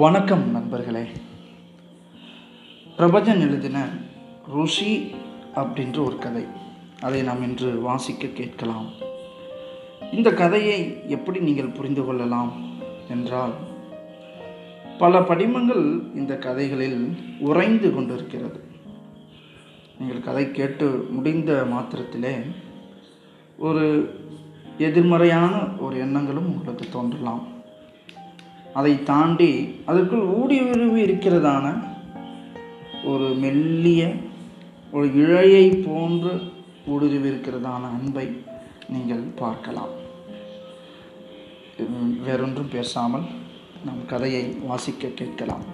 வணக்கம் நண்பர்களே. பிரபஞ்சன் எழுதின ருஷி அப்படின்ற ஒரு கதை. அதை நாம் இன்று வாசிக்க கேட்கலாம். இந்த கதையை எப்படி நீங்கள் புரிந்து கொள்ளலாம் என்றால் பல படிமங்கள் இந்த கதைகளில் உறைந்து கொண்டிருக்கிறது. நீங்கள் கதை கேட்டு முடிந்த மாத்திரத்திலே ஒரு எதிர்மறையான ஒரு எண்ணங்களும் உங்களுக்கு தோன்றலாம். அதை தாண்டி அதற்குள் ஊடி ஊடுருவி இருக்கிறதான ஒரு மெல்லிய ஒரு இழையை போன்று ஊடுருவி இருக்கிறதான அன்பை நீங்கள் பார்க்கலாம். வேறொன்றும் பேசாமல் நம் கதையை வாசிக்க கேட்கலாம்.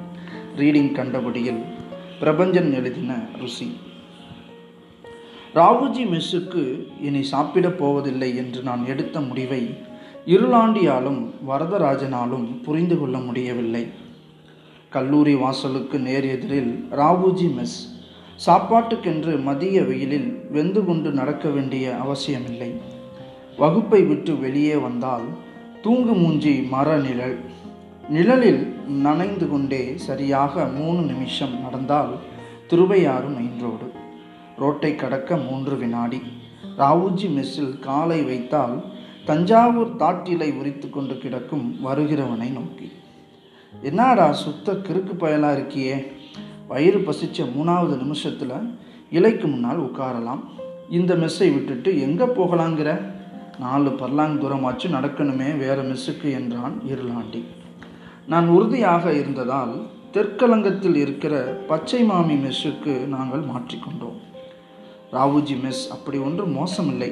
ரீடிங் கண்டபடியில் பிரபஞ்சன் எழுதின ருசி. ராவுஜி மெஸ்ஸுக்கு இனி சாப்பிடப் போவதில்லை என்று நான் எடுத்த முடிவை இருளாண்டியாலும் வரதராஜனாலும் புரிந்து கொள்ள முடியவில்லை. கல்லூரி வாசலுக்கு நேர் எதிரில் ராவுஜி மெஸ். சாப்பாட்டுக்கென்று மதிய வெயிலில் வெந்து கொண்டு நடக்க வேண்டிய அவசியமில்லை. வகுப்பை விட்டு வெளியே வந்தால் தூங்கு மூஞ்சி மர நிழல். நிழலில் நனைந்து கொண்டே சரியாக மூணு நிமிஷம் நடந்தால் திருவையாறு மெயின் ரோடு. ரோட்டை கடக்க மூன்று வினாடி. ராவுஜி மெஸ்ஸில் காலை வைத்தால் தஞ்சாவூர் தாட்டிலை உரித்து கொண்டு கிடக்கும் வருகிறவனை நோக்கி. என்னடா சுத்த கிறுக்கு பயலாக இருக்கியே? வயிறு பசிச்ச மூணாவது நிமிஷத்தில் இலைக்கு முன்னால் உட்காரலாம். இந்த மெஸ்ஸை விட்டுட்டு எங்கே போகலாங்கிற? நாலு பர்லாங் தூரமாச்சு நடக்கணுமே வேறு மெஸ்ஸுக்கு என்றான் இருளாண்டி. நான் உறுதியாக இருந்ததால் தெற்கலங்கத்தில் இருக்கிற பச்சை மாமி மெஸ்ஸுக்கு நாங்கள் மாற்றிக்கொண்டோம் ராவுஜி மெஸ் அப்படி ஒன்றும் மோசமில்லை.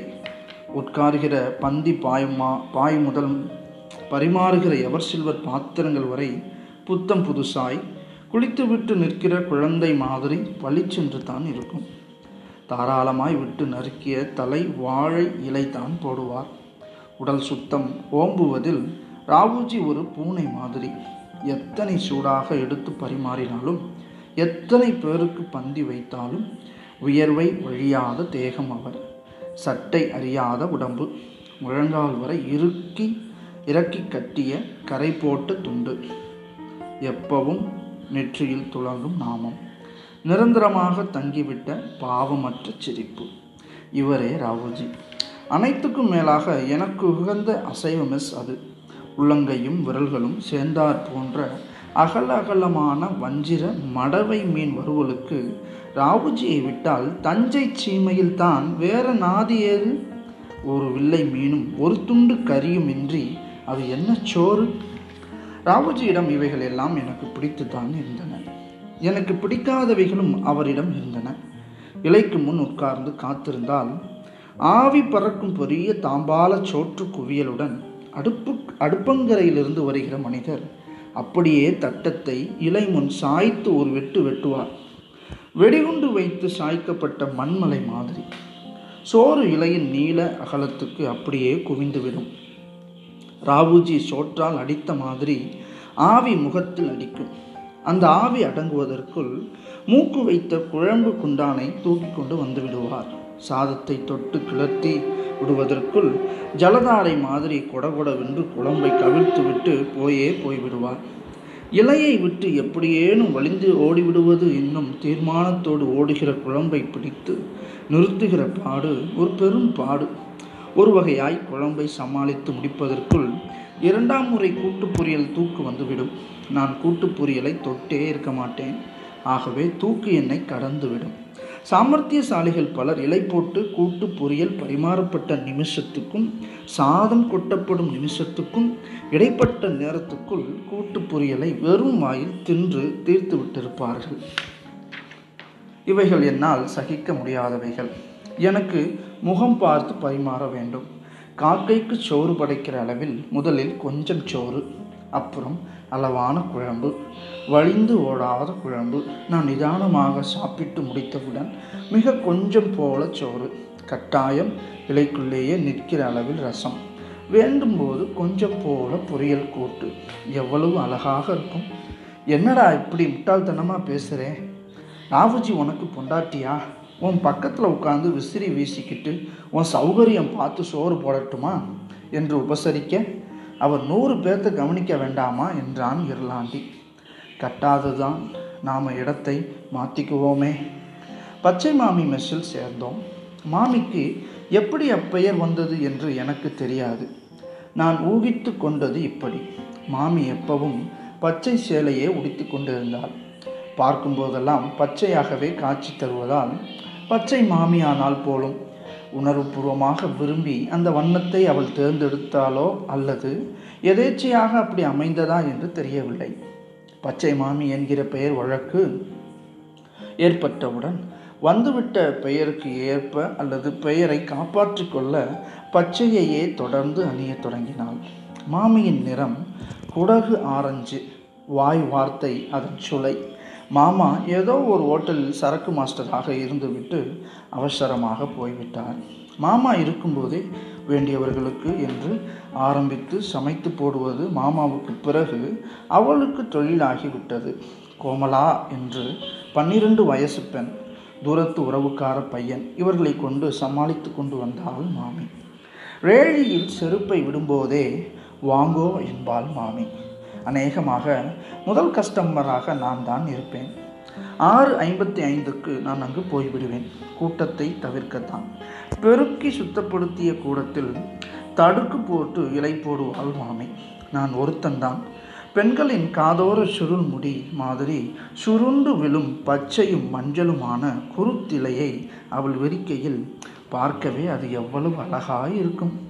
உட்காருகிற பந்தி பாயுமா பாய் முதல் பரிமாறுகிற எவர் சில்வர் பாத்திரங்கள் வரை புத்தம் புதுசாய் குளித்துவிட்டு நிற்கிற குழந்தை மாதிரி பளிச்சென்று தான் இருக்கும். தாராளமாய் விட்டு நறுக்கிய தலை வாழை இலை தான் போடுவார். உடல் சுத்தம் ஓம்புவதில் ராவுஜி ஒரு பூனை மாதிரி. எத்தனை சூடாக எடுத்து பரிமாறினாலும் எத்தனை பேருக்கு பந்தி வைத்தாலும் உயர்வை ஒழியாத தேகம் அவர். சட்டை அறியாத உடம்பு. முழங்கால் வரை இறுக்கி இறக்கி கட்டிய கரை போட்டு துண்டு. எப்பவும் நெற்றியில் துளங்கும் நாமம். நிரந்தரமாக தங்கிவிட்ட பாவமற்ற சிரிப்பு. இவரே ராவுஜி. அனைத்துக்கும் மேலாக எனக்கு உகந்த அசைவ மெஸ் அது. உள்ளங்கையும் விரல்களும் சேர்ந்தார் போன்ற அகல அகலமான வஞ்சிர மடவை மீன் வருவலுக்கு ராவுஜியை விட்டால் தஞ்சை சீமையில் தான் வேற நாதியேது ஒரு வில்லை மீனும் ஒரு துண்டு கரியும் இன்றி அது என்ன சோறு? ராவுஜியிடம் இவைகள் எல்லாம் எனக்கு பிடித்துதான் இருந்தன. எனக்கு பிடிக்காதவைகளும் அவரிடம் இருந்தன. இலைக்கு முன் உட்கார்ந்து காத்திருந்தால் ஆவி பறக்கும் பெரிய தாம்பால சோற்று குவியலுடன் அடுப்பு அடுப்பங்கரையிலிருந்து வருகிற மனிதர் அப்படியே தட்டத்தை இலை முன் சாய்த்து ஒரு வெட்டு வெட்டுவார். வெடிகுண்டு வைத்து சாய்க்கப்பட்ட மண்மலை மாதிரி. சோறு இலையின் நீள அகலத்துக்கு அப்படியே குவிந்துவிடும். ராவுஜி சோற்றால் அடித்த மாதிரி ஆவி முகத்தில் அடிக்கும். அந்த ஆவி அடங்குவதற்குள் மூக்கு வைத்த குழம்பு குண்டானை தூக்கி கொண்டு வந்து விடுவார் சாதத்தை தொட்டு கிளர்த்தி விடுவதற்குள் ஜலதாரை மாதிரி கொடகொடவென்று குழம்பை கவிழ்த்து விட்டு போயே போய்விடுவார். இலையை விட்டு எப்படியேனும் வலிந்து ஓடிவிடுவது என்னும் தீர்மானத்தோடு ஓடுகிற குழம்பை பிடித்து நிறுத்துகிற பாடு ஒரு பெரும் பாடு. ஒரு வகையாய் குழம்பை சமாளித்து முடிப்பதற்குள் இரண்டாம் முறை கூட்டு பொரியல் தூக்கு வந்துவிடும். நான் கூட்டு பொரியலை தொட்டே இருக்க மாட்டேன். ஆகவே தூக்கு என்னை கடந்துவிடும். சாமர்த்தியசாலிகள் பலர் இலை போட்டு கூட்டு பொரியல் பரிமாறப்பட்ட நிமிஷத்துக்கும் சாதம் கொட்டப்படும் நிமிஷத்துக்கும் இடைப்பட்ட நேரத்துக்குள் கூட்டு பொரியலை வெறும் வாயில் தின்று தீர்த்து விட்டிருப்பார்கள். இவைகள் என்னால் சகிக்க முடியாதவைகள். எனக்கு முகம் பார்த்து பரிமாற வேண்டும். காக்கைக்கு சோறு படைக்கிற அளவில் முதலில் கொஞ்சம் சோறு அப்புறம் அளவான குழம்பு வழிந்து ஓடாத குழம்பு. நான் நிதானமாக சாப்பிட்டு முடித்தவுடன் மிக கொஞ்சம் போல சோறு. கட்டாயம் இலைக்குள்ளேயே நிற்கிற அளவில் ரசம். வேண்டும்போது கொஞ்சம் போல பொரியல் கூட்டு. எவ்வளவு அழகாக இருக்கும். என்னடா இப்படி முட்டாள்தனமாக பேசுகிறேன் ராவுஜி உனக்கு பொண்டாட்டியா? உன் பக்கத்தில் உட்காந்து விசிறி வீசிக்கிட்டு உன் சௌகரியம் பார்த்து சோறு போடட்டுமா? என்று உபசரிக்க அவர் நூறு பேர்த்த கவனிக்க வேண்டாமா என்றான் இர்லாண்டி கட்டாததான் நாம் இடத்தை மாற்றிக்குவோமே பச்சை மாமி மெஸ்ஸில் சேர்ந்தோம். மாமிக்கு எப்படி அப்பெயர் வந்தது என்று எனக்கு தெரியாது. நான் ஊகித்து கொண்டது இப்படி. மாமி எப்பவும் பச்சை சேலையே உடித்து கொண்டிருந்தாள். பார்க்கும்போதெல்லாம் பச்சையாகவே காட்சி தருவதால் பச்சை மாமியானால் போலும் உணர்வுபூர்வமாக விரும்பி அந்த வண்ணத்தை அவள் தேர்ந்தெடுத்தாலோ அல்லது எதேச்சையாக அப்படி அமைந்ததா என்று தெரியவில்லை. பச்சை மாமி என்கிற பெயர் வழக்கு ஏற்பட்டவுடன் வந்துவிட்ட பெயருக்கு ஏற்ப அல்லது பெயரை காப்பாற்றிக் கொள்ள பச்சையையே தொடர்ந்து அணியத் தொடங்கினாள். மாமியின் நிறம் குடகு ஆரஞ்சு வாய் வார்த்தை அதன் சுளை மாமா ஏதோ ஒரு ஹோட்டலில் சரக்கு மாஸ்டராக இருந்துவிட்டு அவசரமாக போய்விட்டார். மாமா இருக்கும்போதே வேண்டியவர்களுக்கு என்று ஆரம்பித்து சமைத்து போடுவது மாமாவுக்கு பிறகு அவளுக்கு தொழிலாகிவிட்டது. கோமலா என்று பன்னிரண்டு வயசு பெண் தூரத்து உறவுக்கார பையன் இவர்களை கொண்டு சமாளித்து கொண்டு வந்தாள் மாமி. ரேழியில் செருப்பை விடும்போதே வாங்கோ என்பாள் மாமி. அநேகமாக முதல் கஸ்டமராக நான் தான் இருப்பேன். ஆறு ஐம்பத்தி ஐந்துக்கு நான் அங்கு போய்விடுவேன். கூட்டத்தை தவிர்க்கத்தான். பெருக்கி சுத்தப்படுத்திய கூடத்தில் தடுக்கு போட்டு இலை போடுவாள் மாமி நான் ஒருத்தன்தான் பெண்களின் காதோர சுருள் முடி மாதிரி சுருண்டு விழும் பச்சையும் மஞ்சளுமான குருத்திலையை அவள் வெறிக்கையில் பார்க்கவே அது எவ்வளவு அழகாய் இருக்கும்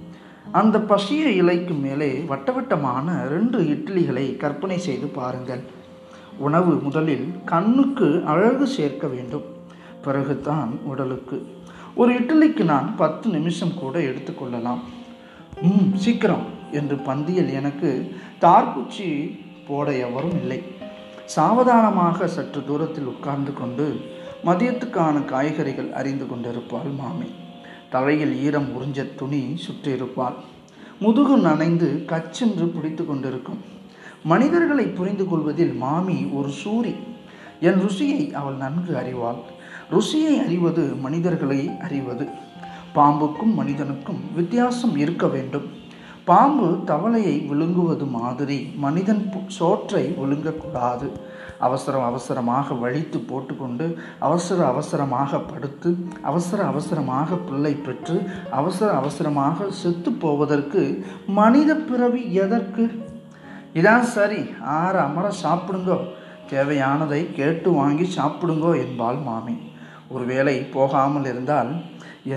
அந்த பசிய இலைக்கு மேலே வட்டவட்டமான ரெண்டு இட்லிகளை கற்பனை செய்து பாருங்கள். உணவு முதலில் கண்ணுக்கு அழகு சேர்க்க வேண்டும். பிறகுதான் உடலுக்கு. ஒரு இட்லிக்கு நான் பத்து நிமிஷம் கூட எடுத்துக்கொள்ளலாம் ம் சீக்கிரம் என்று பந்தியில் எனக்கு தார்குச்சி போட எவரும் இல்லை. சாவதானமாக சற்று தூரத்தில் உட்கார்ந்து கொண்டு மதியத்துக்கான காய்கறிகள் அறிந்து கொண்டிருப்பாள் மாமி. தலையில் ஈரம் உறிஞ்ச துணி சுற்றியிருப்பாள். முதுகு நனைந்து கச்சென்று பிடித்து கொண்டிருக்கும். மனிதர்களை புரிந்து கொள்வதில் மாமி ஒரு சூரி. என் ருசியை அவள் நன்கு அறிவாள். ருசியை அறிவது மனிதர்களை அறிவது. பாம்புக்கும் மனிதனுக்கும் வித்தியாசம் இருக்க வேண்டும். பாம்பு தவளையை விழுங்குவது மாதிரி மனிதன் சோற்றை விழுங்கக்கூடாது. அவசரம் அவசரமாக வழித்து போட்டுக்கொண்டு அவசர அவசரமாக படுத்து அவசர அவசரமாக பிள்ளை பெற்று அவசர அவசரமாக செத்து போவதற்கு மனித பிறவி எதற்கு? இதான் சரி ஆற அமர சாப்பிடுங்கோ. தேவையானதை கேட்டு வாங்கி சாப்பிடுங்கோ என்பாள் மாமி. ஒருவேளை போகாமல் இருந்தால்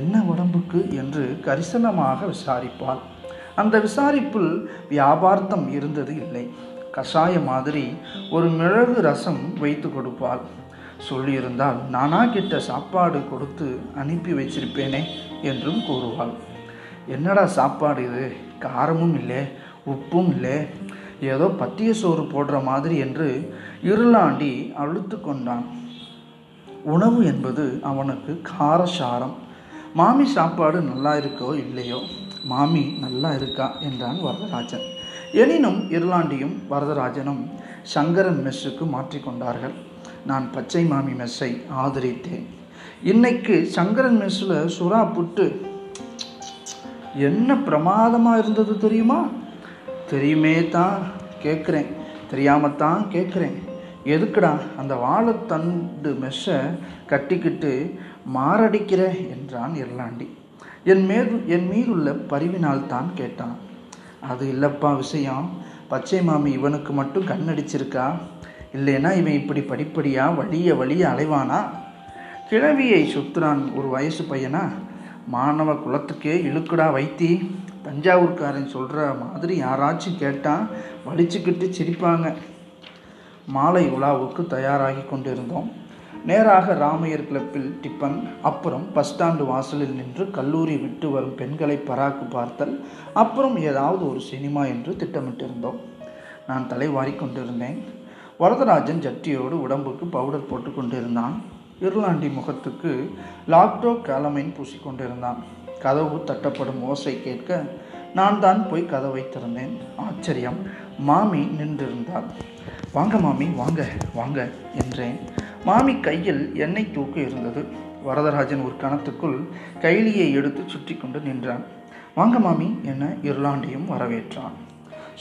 என்ன உடம்புக்கு? என்று கரிசனமாக விசாரிப்பாள். அந்த விசாரிப்பில் வியாபார்த்தம் இருந்தது இல்லை. கஷாய மாதிரி ஒரு மிளகு ரசம் வைத்து கொடுப்பாள். சொல்லியிருந்தால் நானா கிட்ட சாப்பாடு கொடுத்து அனுப்பி வச்சிருப்பேனே என்றும் கூறுவாள். என்னடா சாப்பாடு இது? காரமும் இல்லை உப்பும் இல்லை. ஏதோ பத்திய சோறு போடுற மாதிரி என்று இருளாண்டி அழுத்து கொண்டான். உணவு என்பது அவனுக்கு காரசாரம். மாமி சாப்பாடு நல்லா இருக்கோ இல்லையோ? மாமி நல்லா இருக்கா என்றான் வரதராஜன். எனினும் இருளாண்டியும் வரதராஜனும் சங்கரன் மெஸ்ஸுக்கு மாற்றிக்கொண்டார்கள் நான் பச்சை மாமி மெஸ்ஸை ஆதரித்தேன். இன்னைக்கு சங்கரன் மெஸ்ஸில் சுறா புட்டு என்ன பிரமாதமாக இருந்தது தெரியுமா? தெரியுமே தான் கேட்குறேன் தெரியாமத்தான் கேட்குறேன் எதுக்குடா அந்த வாழைத்தண்டு மெஸ்ஸை கட்டிக்கிட்டு மாரடிக்கிற? என்றான் இருளாண்டி என் மேது என் மீதுள்ள பரிவினால் தான் கேட்டான். அது இல்லப்பா விஷயம். பச்சை மாமி இவனுக்கு மட்டும் கண்ணடிச்சிருக்கா? இல்லைன்னா இவன் இப்படி படிப்படியாக வழிய வழிய அலைவானா? கிழவியை சுத்துறான் ஒரு வயசு பையனா? மாணவ குலத்துக்கே இழுக்குடா வைத்தி. தஞ்சாவூர்காரன் சொல்கிற மாதிரி யாராச்சும் கேட்டால் வலிச்சுக்கிட்டு சிரிப்பாங்க. மாலை உலாவுக்கு தயாராகி கொண்டிருந்தோம். நேராக ராமையர் கிளப்பில் டிப்பன் அப்புறம் பஸ் ஸ்டாண்டு வாசலில் நின்று கல்லூரி விட்டு வரும் பெண்களை பராக்கு பார்த்தல் அப்புறம் ஏதாவது ஒரு சினிமா என்று திட்டமிட்டிருந்தோம். நான் தலைவாரி கொண்டிருந்தேன். வரதராஜன் ஜட்டியோடு உடம்புக்கு பவுடர் போட்டு கொண்டிருந்தான். இருளாண்டி முகத்துக்கு லாக்டோ கேலமைன் பூசிக்கொண்டிருந்தான் கதவு தட்டப்படும் ஓசை கேட்க நான் தான் போய் கதவை திறந்தேன். ஆச்சரியம். மாமி நின்றிருந்தாள். வாங்க மாமி வாங்க வாங்க என்றேன். மாமி கையில் எண்ணெய் தூக்கு இருந்தது. வரதராஜன் ஒரு கணத்துக்குள் கைலியை எடுத்து சுற்றி கொண்டு நின்றான். வாங்க மாமி என இருளாண்டியும் வரவேற்றான்.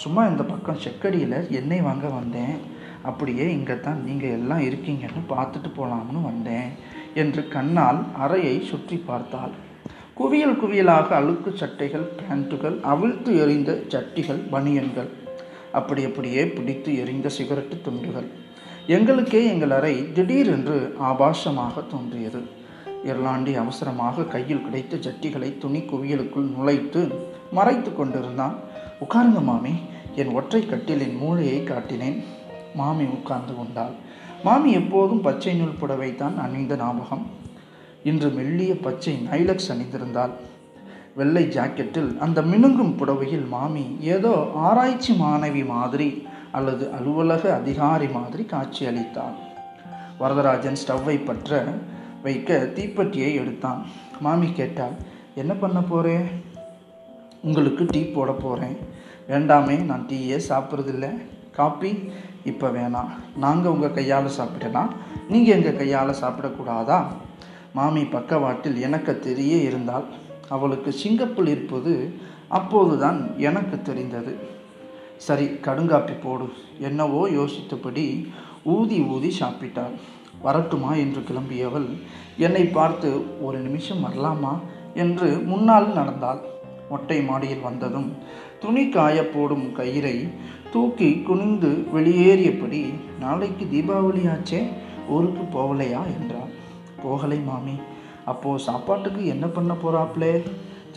சும்மா இந்த பக்கம் செக்கடியில் எண்ணெய் வாங்க வந்தேன். அப்படியே இங்கே தான் நீங்கள் எல்லாம் இருக்கீங்கன்னு பார்த்துட்டு போகலாம்னு வந்தேன் என்று கண்ணால் அறையை சுற்றி பார்த்தாள். குவியல் குவியலாக அழுக்கு சட்டைகள் பேண்ட்டுகள் அவிழ்த்து எறிந்த சட்டிகள் பனியன்கள் அப்படி அப்படியே பிடித்து எரிந்த சிகரெட்டு துண்டுகள். எங்களுக்கே எங்கள் அறை திடீரென்று ஆபாசமாக தோன்றியது. இர்லாண்டி அவசரமாக கையில் கிடைத்த ஜட்டிகளை துணி குவியலுக்குள் நுழைத்து மறைத்து கொண்டிருந்தான். உட்காருங்க மாமி என் ஒற்றை கட்டிலின் மூளையை காட்டினேன். மாமி உட்கார்ந்து கொண்டாள். மாமி எப்போதும் பச்சை நூல் புடவை தான் அணிந்த ஞாபகம். இன்று மெல்லிய பச்சை நைலக்ஸ் அணிந்திருந்தாள். வெள்ளை ஜாக்கெட்டில் அந்த மினுங்கும் புடவையில் மாமி ஏதோ ஆராய்ச்சி மாணவி மாதிரி அல்லது அலுவலக அதிகாரி மாதிரி காட்சி அளித்தான் வரதராஜன் ஸ்டவ்வை பற்ற வைக்க தீப்பெட்டியை எடுத்தான். மாமி கேட்டால் என்ன பண்ண போகிறேன் உங்களுக்கு டீ போட போகிறேன் வேண்டாமே நான் டீயே சாப்பிட்றதில்ல. காப்பி இப்போ வேணாம் நாங்கள் உங்கள் கையால் சாப்பிடலாம் நீங்கள் எங்கள் கையால் சாப்பிடக்கூடாதா? மாமி பக்கவாட்டில் எனக்கு தெரிய இருந்தால் அவளுக்கு சிங்கப்புள் இருப்பது அப்போதுதான் எனக்கு தெரிந்தது. சரி கடுங்காப்பி போடு. என்னவோ யோசித்தபடி ஊதி ஊதி சாப்பிட்டாள். வரட்டுமா என்று கிளம்பியவள் என்னை பார்த்து ஒரு நிமிஷம் வரலாமா? என்று முன்னால் நடந்தாள். மொட்டை மாடியில் வந்ததும் துணி காய போடும் கயிறை தூக்கி குனிந்து வெளியேறியபடி நாளைக்கு தீபாவளி ஆச்சே ஊருக்கு போகலையா என்றாள். போகலை மாமி. அப்போது சாப்பாட்டுக்கு என்ன பண்ண போகிறாப்ளே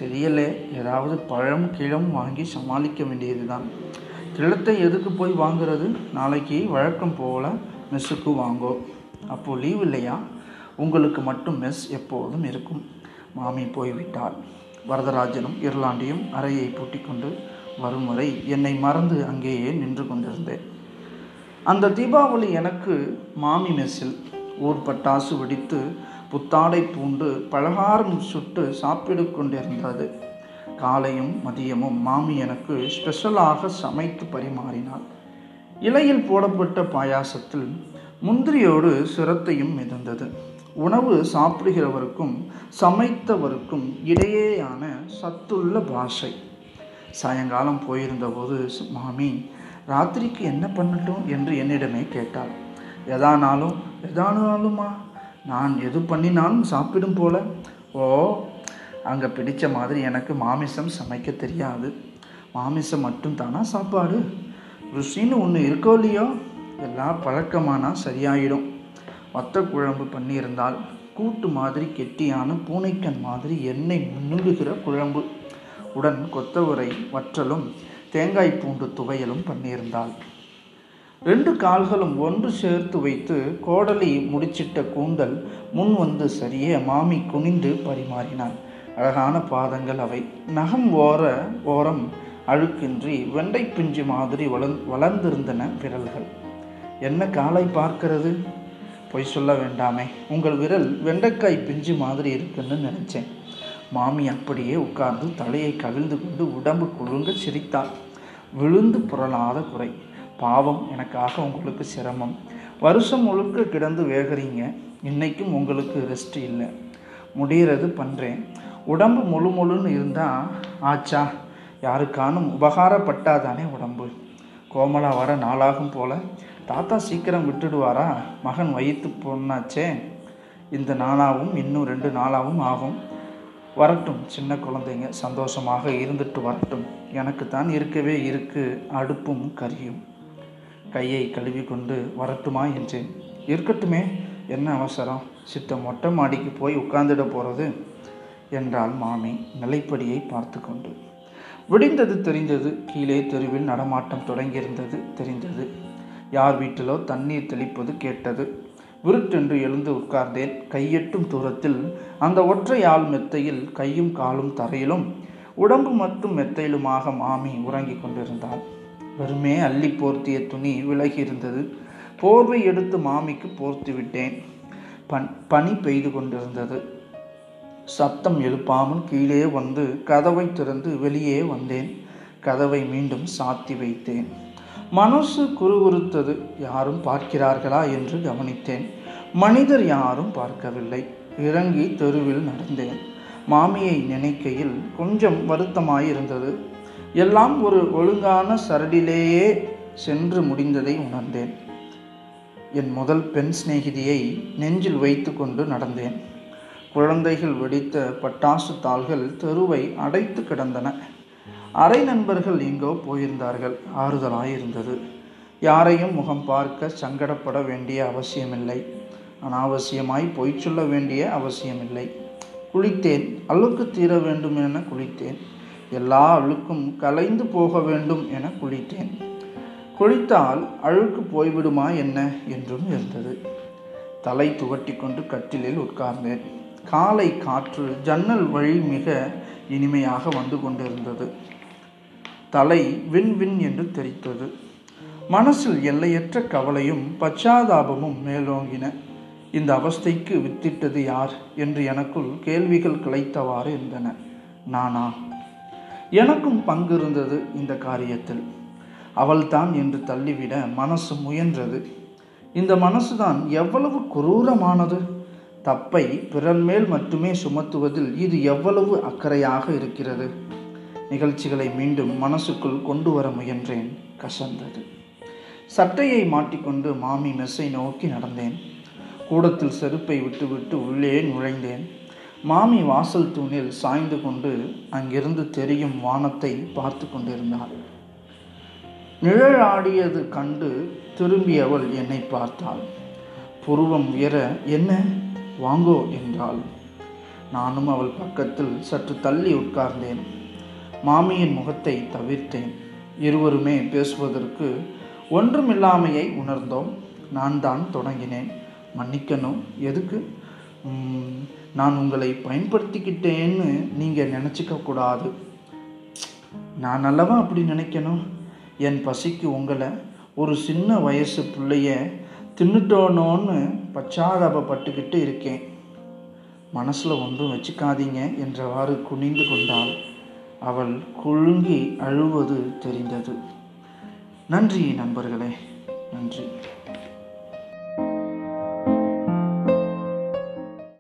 தெரியலே. ஏதாவது பழம் கிழம் வாங்கி சமாளிக்க வேண்டியதுதான். நிலத்தை எதுக்கு போய் வாங்குறது? நாளைக்கு வழக்கம் போல மெஸ்ஸுக்கு வாங்கோ. அப்போது லீவ் இல்லையா? உங்களுக்கு மட்டும் மெஸ் எப்போதும் இருக்கும். மாமி போய்விட்டாள். வரதராஜனும் இர்லாண்டியும் அறையை பூட்டிக்கொண்டு வரும் வரை என்னை மறந்து அங்கேயே நின்று கொண்டிருந்தேன். அந்த தீபாவளி எனக்கு மாமி மெஸ்ஸில் ஊர் பட்டாசு வெடித்து புத்தாடை பூண்டு பலகாரம் சுட்டு சாப்பிடு கொண்டிருந்தது. காலையும் மதியமும் மாமி எனக்கு ஸ்பெஷலாக சமைத்து பரிமாறினாள். இலையில் போடப்பட்ட பாயாசத்தில் முந்திரியோடு சிரத்தையும் மிதந்தது. உணவு சாப்பிடுகிறவருக்கும் சமைத்தவருக்கும் இடையேயான சத்துள்ள பாஷை. சாயங்காலம் போயிருந்தபோது மாமி ராத்திரிக்கு என்ன பண்ணட்டும்? என்று என்னிடமே கேட்டாள். எதானாலும் எதானாலுமா? நான் எது பண்ணினாலும் சாப்பிடும் போல. ஓ அங்கே பிடித்த மாதிரி எனக்கு மாமிசம் சமைக்க தெரியாது. மாமிசம் மட்டும் தானா சாப்பாடு? ருசின்னு ஒன்று இருக்கோ இல்லையோ? எல்லாம் பழக்கமானா சரியாயிடும். வத்த குழம்பு பண்ணியிருந்தால் கூட்டு மாதிரி கெட்டியான பூனைக்கன் மாதிரி எண்ணெய் முன்னுடுகிற குழம்பு. உடன் கொத்தவரை வற்றலும் தேங்காய் பூண்டு துவையலும் பண்ணியிருந்தாள். ரெண்டு கால்களும் ஒன்று சேர்த்து வைத்து கோடலி முடிச்சிட்ட கூந்தல் முன் வந்து சரிய மாமி குனிந்து பரிமாறினான் அழகான பாதங்கள் அவை. நகம் ஓர ஓரம் அழுக்கின்றி வெண்டை பிஞ்சு மாதிரி வளர் வளர்ந்திருந்தன விரல்கள். என்ன காலை பார்க்கிறது? பொய் சொல்ல வேண்டாமே. உங்கள் விரல் வெண்டைக்காய் பிஞ்சு மாதிரி இருக்குன்னு நினச்சேன். மாமி அப்படியே உட்கார்ந்து தலையை கவிழ்ந்து கொண்டு உடம்பு குழுங்க சிரித்தாள். விழுந்து புரளாத குறை. பாவம் எனக்காக உங்களுக்கு சிரமம். வருஷம் முழுக்க கிடந்து வேகிறீங்க. இன்னைக்கும் உங்களுக்கு ரெஸ்ட் இல்லை. முடிகிறது பண்ணுறேன் உடம்பு முழு முழுன்னு இருந்தால் ஆச்சா யாருக்கானும் உபகாரப்பட்டாதானே உடம்பு. கோமலா வர நாளாகும் போல தாத்தா சீக்கிரம் விட்டுடுவாரா? மகன் வயிற்று பொண்ணாச்சே. இந்த நாளாகவும் இன்னும் ரெண்டு நாளாகவும் ஆகும். வரட்டும் சின்ன குழந்தைங்க சந்தோஷமாக இருந்துட்டு வரட்டும். எனக்கு தான் இருக்கவே இருக்கு அடுப்பும் கரியும். கையை கழுவி கொண்டு வரட்டுமா என்றேன். இருக்கட்டுமே என்ன அவசரம்? சித்த மொட்டை மாடிக்கு போய் உட்கார்ந்துட போகிறது என்றாள் மாமி நிலைப்படியை பார்த்து கொண்டு விடிந்தது தெரிந்தது. கீழே தெருவில் நடமாட்டம் தொடங்கியிருந்தது தெரிந்தது. யார் வீட்டிலோ தண்ணீர் தெளிப்பது கேட்டது. விருட்டென்று எழுந்து உட்கார்ந்தேன். கையெட்டும் தூரத்தில் அந்த ஒற்றை ஆள் மெத்தையில் கையும் காலும் தரையிலும் உடம்பு மட்டும் மெத்தையிலுமாக மாமி உறங்கிக் கொண்டிருந்தாள். வெறுமே அள்ளி போர்த்திய துணி விலகி இருந்தது போர்வை எடுத்து மாமிக்கு போர்த்து விட்டேன். பன் பனி பெய்து கொண்டிருந்தது. சத்தம் எழுப்பாமல் கீழே வந்து கதவை திறந்து வெளியே வந்தேன். கதவை மீண்டும் சாத்தி வைத்தேன். மனசு குறுகுறுத்தது யாரும் பார்க்கிறார்களா? என்று கவனித்தேன். மனிதர் யாரும் பார்க்கவில்லை. இறங்கி தெருவில் நடந்தேன். மாமியை நினைக்கையில் கொஞ்சம் வருத்தமாயிருந்தது. எல்லாம் ஒரு ஒழுங்கான சரடிலேயே சென்று முடிந்ததை உணர்ந்தேன். என் முதல் பெண் சிநேகிதியை நெஞ்சில் வைத்து கொண்டு நடந்தேன். குழந்தைகள் வெடித்த பட்டாசு தாள்கள் தெருவை அடைத்து கிடந்தன. அரை நண்பர்கள் எங்கோ போயிருந்தார்கள். ஆறுதலாயிருந்தது. யாரையும் முகம் பார்க்க சங்கடப்பட வேண்டிய அவசியமில்லை. அனாவசியமாய் பொய் சொல்ல வேண்டிய அவசியமில்லை. குளித்தேன். அழுக்கு தீர வேண்டும் என குளித்தேன். எல்லா அழுக்கும் கலைந்து போக வேண்டும் என குளித்தேன். குளித்தால் அழுக்கு போய்விடுமா என்ன? என்றும் இருந்தது. தலை துவட்டி கொண்டு கட்டிலில் உட்கார்ந்தேன். காலை காற்று ஜன்னல் வழி மிக இனிமையாக வந்து கொண்டிருந்தது. தலை வின் வின் என்று தெரித்தது. மனசில் எல்லையற்ற கவலையும் பச்சாதாபமும் மேலோங்கின. இந்த அவஸ்தைக்கு வித்திட்டது யார் என்று எனக்குள் கேள்விகள் கிளைத்தவாறு இருந்தன. நானா? எனக்கும் பங்கு இருந்தது இந்த காரியத்தில். அவள்தான் என்று தள்ளிவிட மனசு முயன்றது. இந்த மனசுதான் எவ்வளவு குரூரமானது? தப்பை பிறன் மேல் மட்டுமே சுமத்துவதில் இது எவ்வளவு அக்கறையாக இருக்கிறது? நிகழ்ச்சிகளை மீண்டும் மனசுக்குள் கொண்டு வர முயன்றேன் கசந்தது. சட்டையை மாட்டிக்கொண்டு மாமி மெஸ்ஸை நோக்கி நடந்தேன். கூடத்தில் செருப்பை விட்டுவிட்டு உள்ளே நுழைந்தேன். மாமி வாசல் தூணில் சாய்ந்து கொண்டு அங்கிருந்து தெரியும் வானத்தை பார்த்து கொண்டிருந்தாள். நிழலாடியது கண்டு திரும்பியவள் என்னை பார்த்தாள். புருவம் உயர என்ன? வாங்கோ என்றாள். நானும் அவள் பக்கத்தில் சற்று தள்ளி உட்கார்ந்தேன். மாமியின் முகத்தை தவிர்த்தேன். இருவருமே பேசுவதற்கு ஒன்றுமில்லாமையை உணர்ந்தோம். நான் தான் தொடங்கினேன். மன்னிக்கணும். எதுக்கு? நான் உங்களை பயன்படுத்திக்கிட்டேன்னு நீங்கள் நினச்சிக்க கூடாது. நான் அல்லவா அப்படி நினைக்கணும்? என் பசிக்கு உங்களை ஒரு சின்ன வயசு பிள்ளைய தின்னுட்டோனோன்னு பச்சாதாபப்பட்டுக்கிட்டு இருக்கேன். மனசில் ஒன்றும் வச்சுக்காதீங்க என்றவாறு குனிந்து கொண்டாள். அவள் குழுங்கி அழுவது தெரிந்தது. நன்றி நண்பர்களே நன்றி.